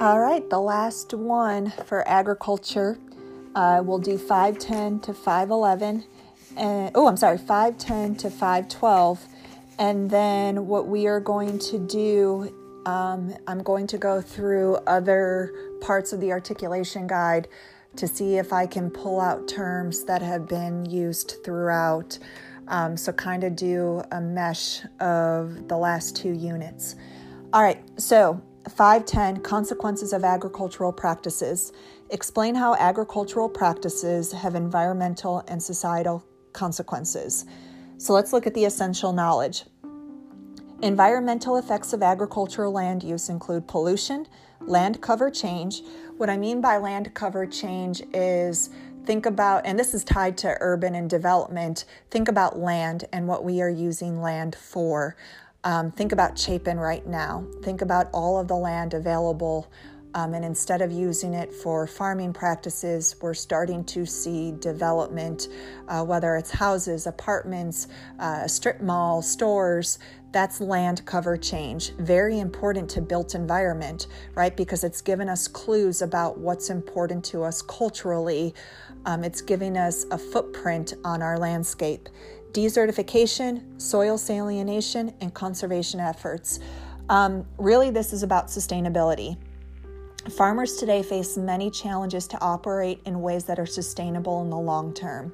All right, the last one for agriculture. Uh, we'll do 510 to 511. And, oh, I'm sorry, 510 to 512. And then what we are going to do, um, I'm going to go through other parts of the articulation guide to see if I can pull out terms that have been used throughout. Um, so, kind of do a mesh of the last two units. All right, so 510 Consequences of Agricultural Practices. Explain how agricultural practices have environmental and societal consequences. So, let's look at the essential knowledge. Environmental effects of agricultural land use include pollution, land cover change. What I mean by land cover change is think about, and this is tied to urban and development, think about land and what we are using land for. Um, think about Chapin right now. Think about all of the land available. Um, and instead of using it for farming practices, we're starting to see development, uh, whether it's houses, apartments, uh, strip mall, stores. That's land cover change. Very important to built environment, right? Because it's given us clues about what's important to us culturally. Um, it's giving us a footprint on our landscape desertification, soil salination, and conservation efforts. Um, really, this is about sustainability. Farmers today face many challenges to operate in ways that are sustainable in the long term.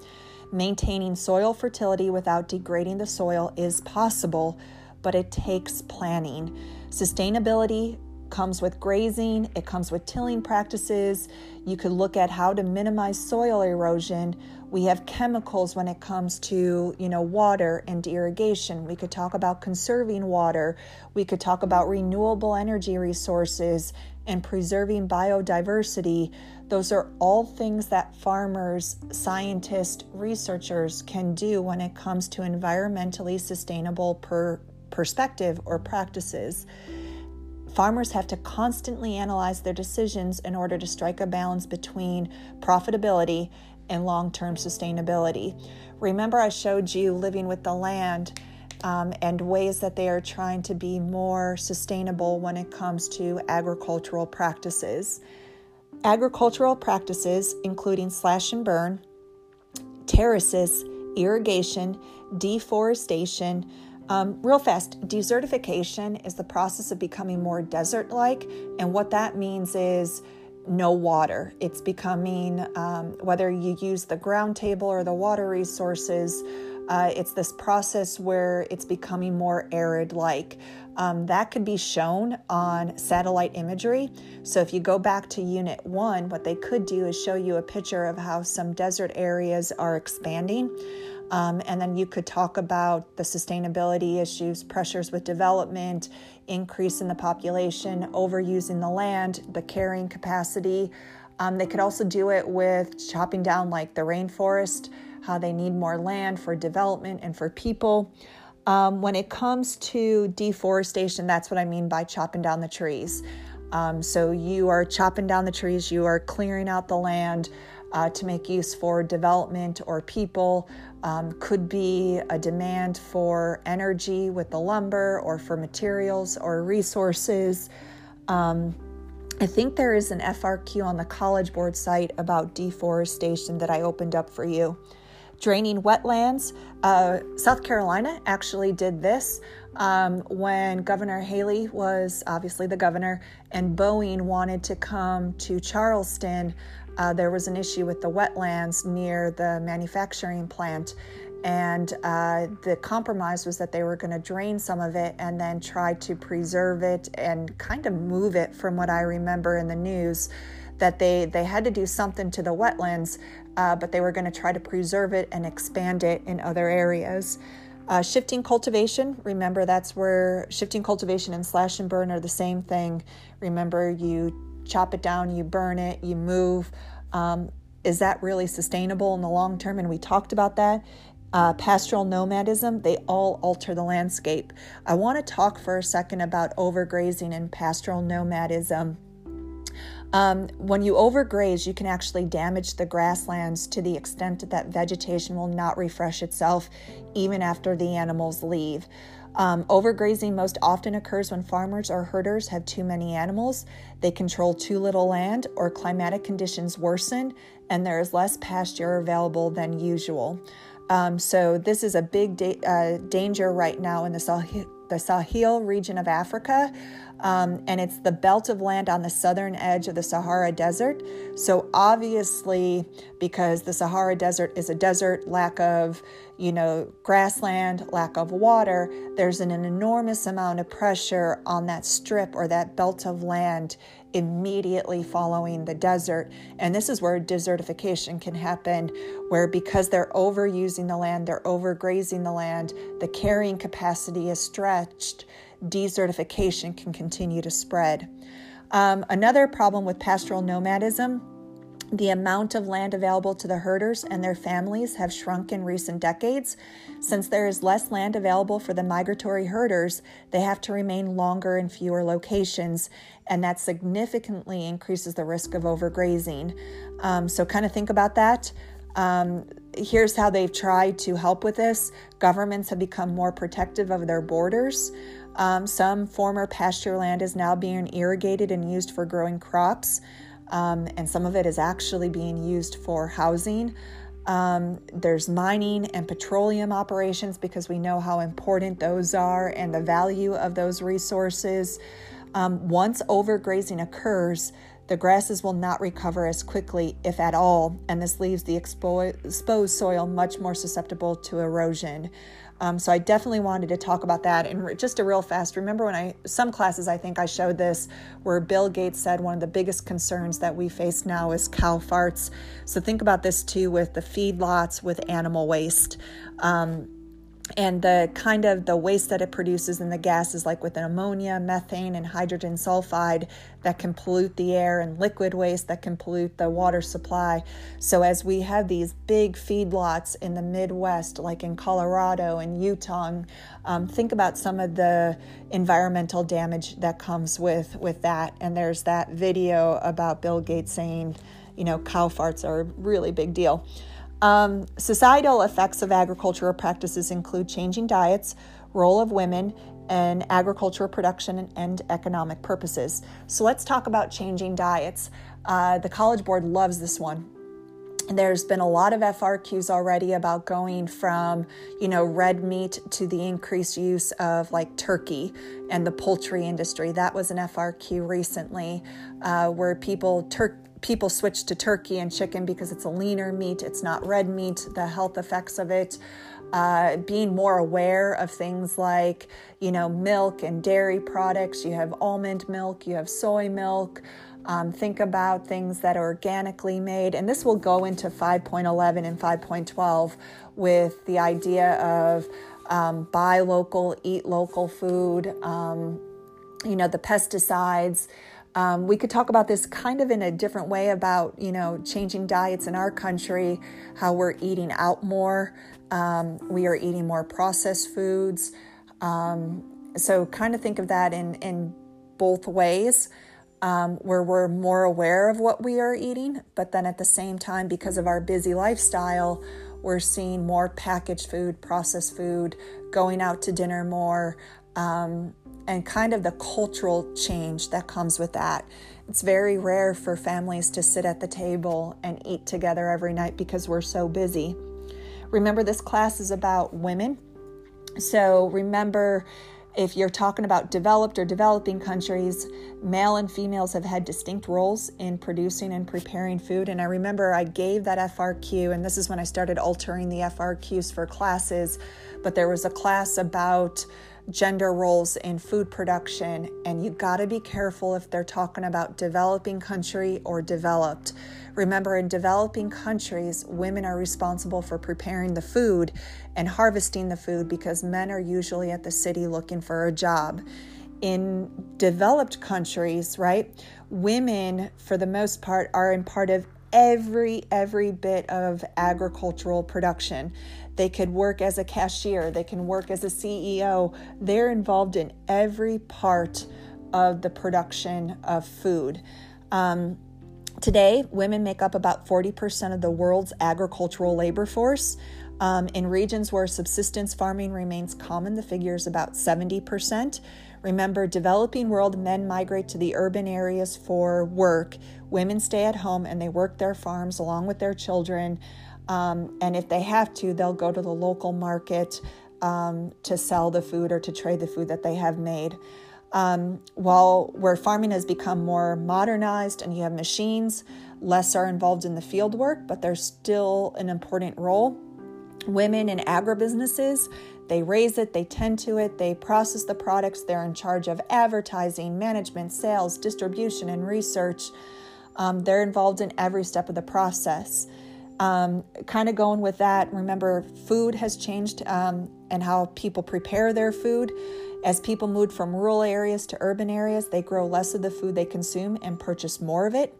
Maintaining soil fertility without degrading the soil is possible, but it takes planning. Sustainability comes with grazing, it comes with tilling practices. You could look at how to minimize soil erosion we have chemicals when it comes to, you know, water and irrigation. We could talk about conserving water. We could talk about renewable energy resources and preserving biodiversity. Those are all things that farmers, scientists, researchers can do when it comes to environmentally sustainable per perspective or practices. Farmers have to constantly analyze their decisions in order to strike a balance between profitability and long term sustainability. Remember, I showed you living with the land um, and ways that they are trying to be more sustainable when it comes to agricultural practices. Agricultural practices, including slash and burn, terraces, irrigation, deforestation, um, real fast, desertification is the process of becoming more desert like, and what that means is no water. It's becoming, um, whether you use the ground table or the water resources, uh, it's this process where it's becoming more arid like. Um, that could be shown on satellite imagery. So, if you go back to Unit 1, what they could do is show you a picture of how some desert areas are expanding. Um, and then you could talk about the sustainability issues, pressures with development, increase in the population, overusing the land, the carrying capacity. Um, they could also do it with chopping down like the rainforest, how they need more land for development and for people. Um, when it comes to deforestation, that's what I mean by chopping down the trees. Um, so you are chopping down the trees, you are clearing out the land uh, to make use for development or people. Um, could be a demand for energy with the lumber or for materials or resources. Um, I think there is an FRQ on the College Board site about deforestation that I opened up for you. Draining wetlands. Uh, South Carolina actually did this um, when Governor Haley was obviously the governor, and Boeing wanted to come to Charleston uh, there was an issue with the wetlands near the manufacturing plant. And uh, the compromise was that they were going to drain some of it and then try to preserve it and kind of move it from what I remember in the news that they, they had to do something to the wetlands, uh, but they were going to try to preserve it and expand it in other areas. Uh, shifting cultivation, remember that's where shifting cultivation and slash and burn are the same thing. Remember, you chop it down, you burn it, you move. Um, is that really sustainable in the long term? And we talked about that. Uh, pastoral nomadism, they all alter the landscape. I want to talk for a second about overgrazing and pastoral nomadism. Um, when you overgraze, you can actually damage the grasslands to the extent that vegetation will not refresh itself even after the animals leave. Um, overgrazing most often occurs when farmers or herders have too many animals, they control too little land, or climatic conditions worsen, and there is less pasture available than usual. Um, so, this is a big da- uh, danger right now in the, Sah- the Sahel region of Africa um, and it's the belt of land on the southern edge of the Sahara Desert. So, obviously, because the Sahara Desert is a desert, lack of, you know, grassland, lack of water, there's an, an enormous amount of pressure on that strip or that belt of land immediately following the desert. And this is where desertification can happen, where because they're overusing the land, they're overgrazing the land, the carrying capacity is stretched desertification can continue to spread. Um, another problem with pastoral nomadism the amount of land available to the herders and their families have shrunk in recent decades. Since there is less land available for the migratory herders, they have to remain longer in fewer locations, and that significantly increases the risk of overgrazing. Um, so, kind of think about that. Um, here's how they've tried to help with this governments have become more protective of their borders. Um, some former pasture land is now being irrigated and used for growing crops, um, and some of it is actually being used for housing. Um, there's mining and petroleum operations because we know how important those are and the value of those resources. Um, once overgrazing occurs, the grasses will not recover as quickly, if at all, and this leaves the expo- exposed soil much more susceptible to erosion. Um, so I definitely wanted to talk about that. And just a real fast, remember when I, some classes I think I showed this, where Bill Gates said one of the biggest concerns that we face now is cow farts. So think about this too with the feedlots, with animal waste. Um, and the kind of the waste that it produces in the gases like with ammonia methane and hydrogen sulfide that can pollute the air and liquid waste that can pollute the water supply. So as we have these big feedlots in the midwest like in colorado and utah um, think about some of the environmental damage that comes with with that. And there's that video about bill gates saying you know cow farts are a really big deal um, societal effects of agricultural practices include changing diets, role of women, and agricultural production and economic purposes. So let's talk about changing diets. Uh, the College Board loves this one. There's been a lot of FRQs already about going from, you know, red meat to the increased use of like turkey and the poultry industry. That was an FRQ recently, uh, where people tur- people switch to turkey and chicken because it's a leaner meat, it's not red meat, the health effects of it. Uh, being more aware of things like, you know, milk and dairy products. You have almond milk, you have soy milk. Um, think about things that are organically made. And this will go into 5.11 and 5.12 with the idea of um, buy local, eat local food, um, you know, the pesticides. Um, we could talk about this kind of in a different way about, you know, changing diets in our country, how we're eating out more. Um, we are eating more processed foods. Um, so, kind of think of that in, in both ways, um, where we're more aware of what we are eating, but then at the same time, because of our busy lifestyle, we're seeing more packaged food, processed food, going out to dinner more. Um, and kind of the cultural change that comes with that. It's very rare for families to sit at the table and eat together every night because we're so busy. Remember, this class is about women. So remember, if you're talking about developed or developing countries, male and females have had distinct roles in producing and preparing food. And I remember I gave that FRQ, and this is when I started altering the FRQs for classes. But there was a class about gender roles in food production, and you got to be careful if they're talking about developing country or developed. Remember, in developing countries, women are responsible for preparing the food and harvesting the food because men are usually at the city looking for a job. In developed countries, right, women, for the most part, are in part of every every bit of agricultural production they could work as a cashier, they can work as a CEO. They're involved in every part of the production of food. Um, today, women make up about 40% of the world's agricultural labor force. Um, in regions where subsistence farming remains common, the figure is about 70%. Remember, developing world men migrate to the urban areas for work. Women stay at home and they work their farms along with their children. Um, and if they have to, they'll go to the local market um, to sell the food or to trade the food that they have made. Um, while where farming has become more modernized and you have machines, less are involved in the field work, but there's still an important role. Women in agribusinesses, they raise it, they tend to it, they process the products, they're in charge of advertising, management, sales, distribution, and research. Um, they're involved in every step of the process. Um, kind of going with that, remember, food has changed um, and how people prepare their food. As people moved from rural areas to urban areas, they grow less of the food they consume and purchase more of it.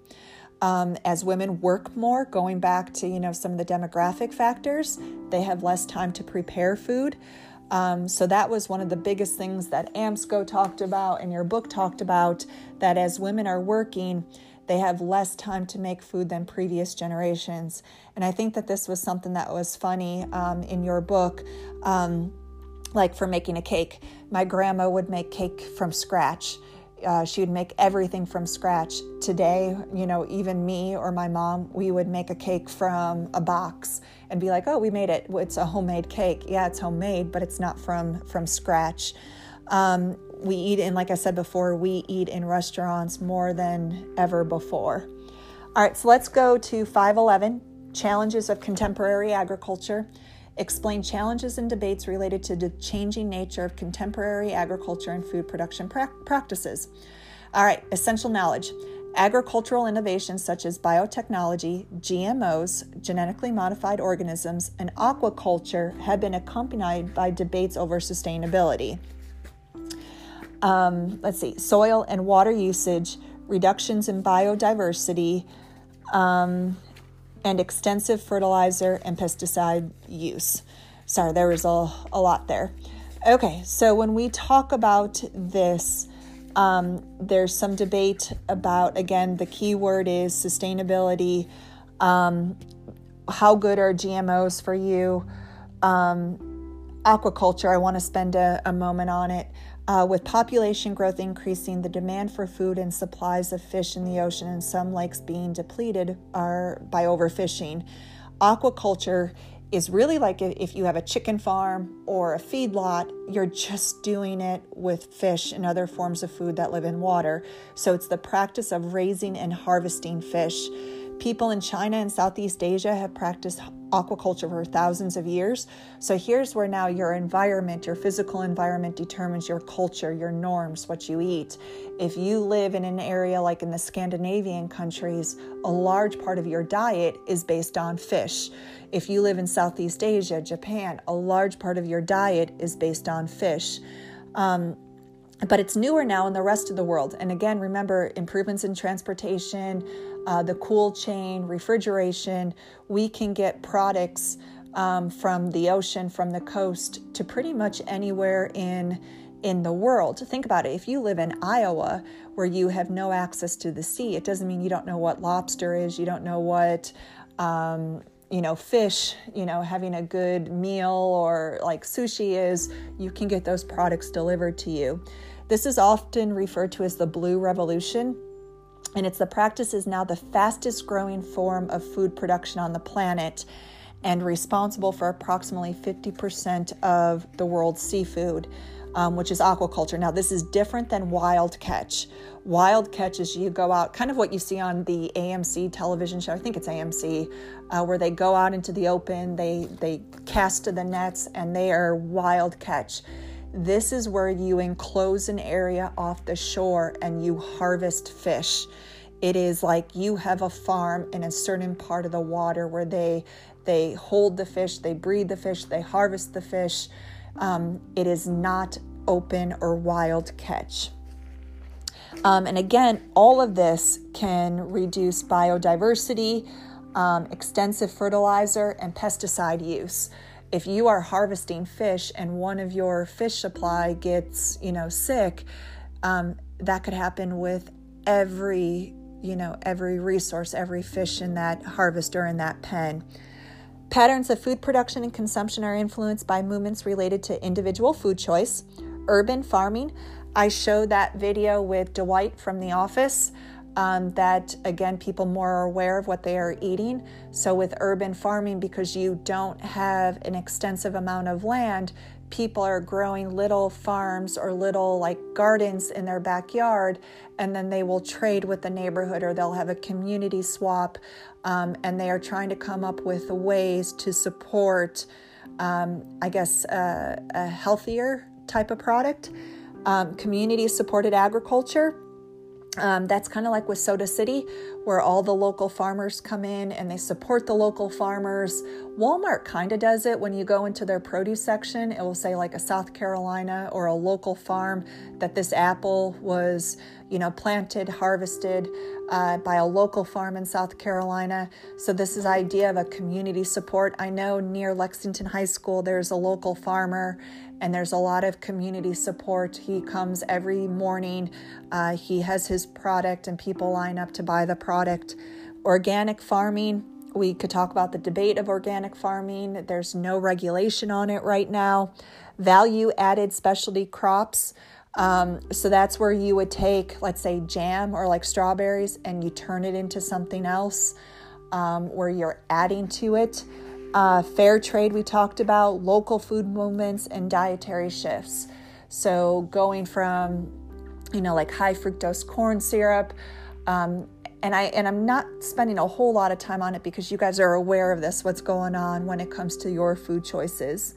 Um, as women work more, going back to you know some of the demographic factors, they have less time to prepare food. Um, so that was one of the biggest things that AMSCO talked about and your book talked about. That as women are working, they have less time to make food than previous generations. And I think that this was something that was funny um, in your book, um, like for making a cake. My grandma would make cake from scratch. Uh, she would make everything from scratch. Today, you know, even me or my mom, we would make a cake from a box and be like, "Oh, we made it. It's a homemade cake. Yeah, it's homemade, but it's not from from scratch." Um, we eat in, like I said before, we eat in restaurants more than ever before. All right, so let's go to 511 Challenges of Contemporary Agriculture. Explain challenges and debates related to the changing nature of contemporary agriculture and food production pra- practices. All right, essential knowledge. Agricultural innovations such as biotechnology, GMOs, genetically modified organisms, and aquaculture have been accompanied by debates over sustainability um, let's see, soil and water usage, reductions in biodiversity, um, and extensive fertilizer and pesticide use. Sorry, there was a, a lot there. Okay, so when we talk about this, um, there's some debate about, again, the key word is sustainability. Um, how good are GMOs for you? Um, aquaculture, I want to spend a, a moment on it. Uh, with population growth increasing, the demand for food and supplies of fish in the ocean and some lakes being depleted are by overfishing. Aquaculture is really like if you have a chicken farm or a feedlot, you're just doing it with fish and other forms of food that live in water. So it's the practice of raising and harvesting fish. People in China and Southeast Asia have practiced aquaculture for thousands of years. So here's where now your environment, your physical environment determines your culture, your norms, what you eat. If you live in an area like in the Scandinavian countries, a large part of your diet is based on fish. If you live in Southeast Asia, Japan, a large part of your diet is based on fish. Um, but it's newer now in the rest of the world. And again, remember improvements in transportation, uh, the cold chain, refrigeration, we can get products um, from the ocean, from the coast to pretty much anywhere in in the world. Think about it. If you live in Iowa where you have no access to the sea, it doesn't mean you don't know what lobster is, you don't know what um, you know, fish, you know, having a good meal or like sushi is, you can get those products delivered to you. This is often referred to as the blue revolution and it's the practice is now the fastest growing form of food production on the planet and responsible for approximately 50% of the world's seafood, um, which is aquaculture. Now, this is different than wild catch. Wild catch is you go out, kind of what you see on the AMC television show. I think it's AMC, uh, where they go out into the open, they they cast to the nets, and they are wild catch. This is where you enclose an area off the shore and you harvest fish. It is like you have a farm in a certain part of the water where they they hold the fish, they breed the fish, they harvest the fish. Um, it is not open or wild catch. Um, and again, all of this can reduce biodiversity, um, extensive fertilizer, and pesticide use if you are harvesting fish and one of your fish supply gets you know sick um, that could happen with every you know every resource every fish in that harvest or in that pen Patterns of food production and consumption are influenced by movements related to individual food choice. Urban farming, I showed that video with Dwight from The Office. Um, that again, people more are aware of what they are eating. So, with urban farming, because you don't have an extensive amount of land, people are growing little farms or little like gardens in their backyard, and then they will trade with the neighborhood or they'll have a community swap. Um, and they are trying to come up with ways to support, um, I guess, uh, a healthier type of product. Um, community supported agriculture um, that's kind of like with Soda City, where all the local farmers come in and they support the local farmers. Walmart kind of does it when you go into their produce section. It will say, like a South Carolina or a local farm, that this apple was, you know, planted, harvested uh, by a local farm in South Carolina. So, this is idea of a community support. I know near Lexington High School, there's a local farmer and there's a lot of community support. He comes every morning, uh, he has his product, and people line up to buy the product. Organic farming, we could talk about the debate of organic farming. There's no regulation on it right now. Value added specialty crops. Um, so that's where you would take, let's say, jam or like strawberries and you turn it into something else um, where you're adding to it. Uh, fair trade, we talked about, local food movements, and dietary shifts. So, going from, you know, like high fructose corn syrup, um, and I and I'm not spending a whole lot of time on it because you guys are aware of this, what's going on when it comes to your food choices.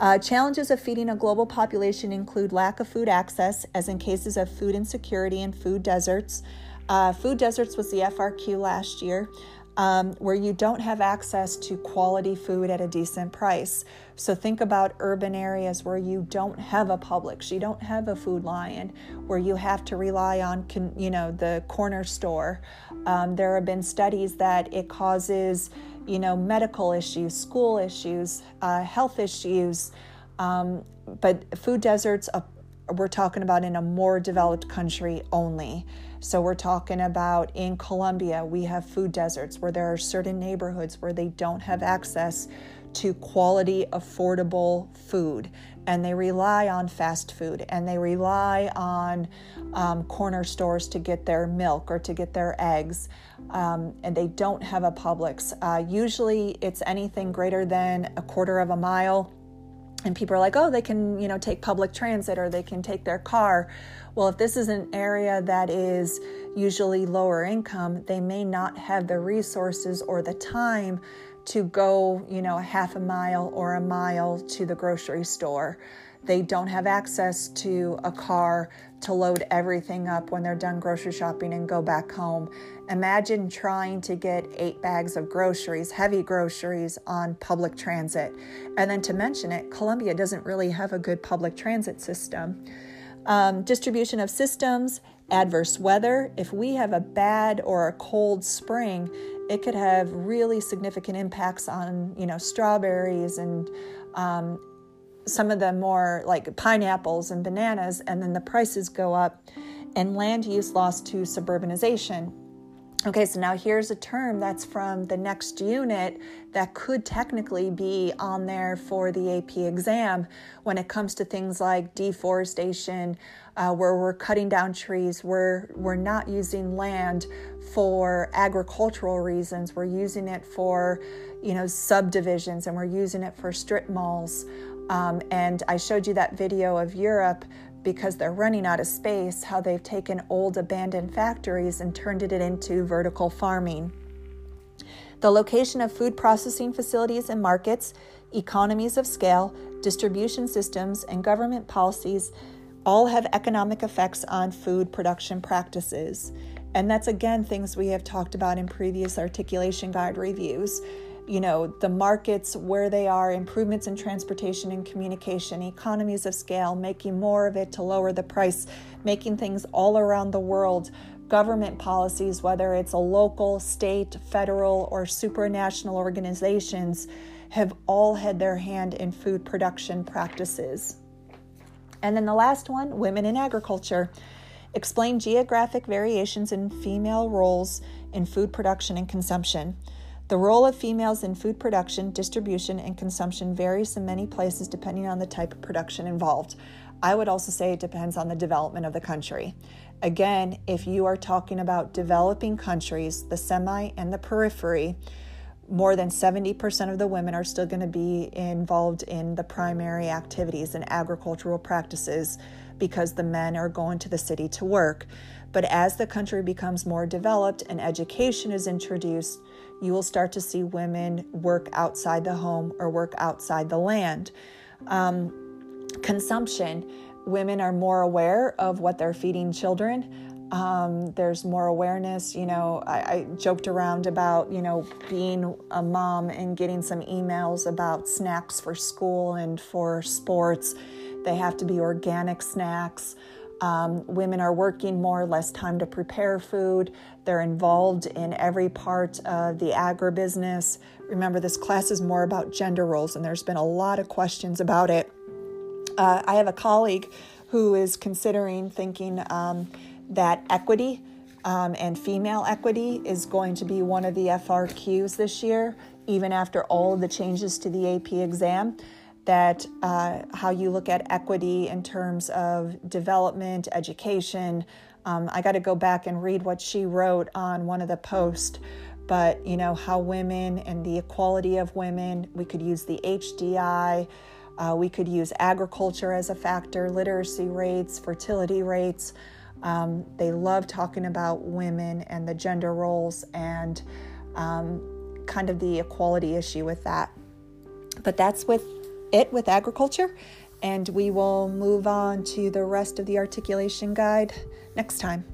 Uh, challenges of feeding a global population include lack of food access, as in cases of food insecurity and food deserts. Uh, food deserts was the FRQ last year um, where you don't have access to quality food at a decent price. So think about urban areas where you don't have a Publix, you don't have a Food Lion, where you have to rely on, you know, the corner store. Um, there have been studies that it causes, you know, medical issues, school issues, uh, health issues. Um, but food deserts, uh, we're talking about in a more developed country only. So we're talking about in Columbia, we have food deserts where there are certain neighborhoods where they don't have access to quality, affordable food. And they rely on fast food and they rely on um, corner stores to get their milk or to get their eggs. Um, and they don't have a Publix. Uh, usually it's anything greater than a quarter of a mile and people are like oh they can you know take public transit or they can take their car well if this is an area that is usually lower income they may not have the resources or the time to go you know a half a mile or a mile to the grocery store they don't have access to a car to load everything up when they're done grocery shopping and go back home. Imagine trying to get eight bags of groceries, heavy groceries, on public transit. And then to mention it, Columbia doesn't really have a good public transit system. Um, distribution of systems, adverse weather. If we have a bad or a cold spring, it could have really significant impacts on, you know, strawberries and um, some of the more like pineapples and bananas, and then the prices go up, and land use loss to suburbanization. Okay, so now here's a term that's from the next unit that could technically be on there for the AP exam when it comes to things like deforestation, uh, where we're cutting down trees, where we're not using land for agricultural reasons, we're using it for, you know, subdivisions, and we're using it for strip malls. Um, and I showed you that video of Europe because they're running out of space, how they've taken old abandoned factories and turned it into vertical farming. The location of food processing facilities and markets, economies of scale, distribution systems, and government policies all have economic effects on food production practices. And that's again things we have talked about in previous articulation guide reviews you know, the markets where they are, improvements in transportation and communication, economies of scale, making more of it to lower the price, making things all around the world, government policies, whether it's a local, state, federal, or supranational organizations, have all had their hand in food production practices. And then the last one women in agriculture. Explain geographic variations in female roles in food production and consumption. The role of females in food production, distribution, and consumption varies in many places depending on the type of production involved. I would also say it depends on the development of the country. Again, if you are talking about developing countries, the semi and the periphery, more than 70% of the women are still going to be involved in the primary activities and agricultural practices because the men are going to the city to work. But as the country becomes more developed and education is introduced, you will start to see women work outside the home or work outside the land. Um, consumption, women are more aware of what they're feeding children. Um, there's more awareness. You know, I, I, joked around about, you know, being a mom and getting some emails about snacks for school and for sports. They have to be organic snacks. Um, women are working more, less time to prepare food. They're involved in every part of the agribusiness. Remember, this class is more about gender roles, and there's been a lot of questions about it. Uh, I have a colleague who is considering thinking um, that equity um, and female equity is going to be one of the FRQs this year, even after all of the changes to the AP exam that uh, how you look at equity in terms of development, education. Um, I got to go back and read what she wrote on one of the posts, but you know, how women and the equality of women, we could use the HDI, uh, we could use agriculture as a factor, literacy rates, fertility rates. Um, they love talking about women and the gender roles and um, kind of the equality issue with that. But that's with it with agriculture, and we will move on to the rest of the articulation guide next time.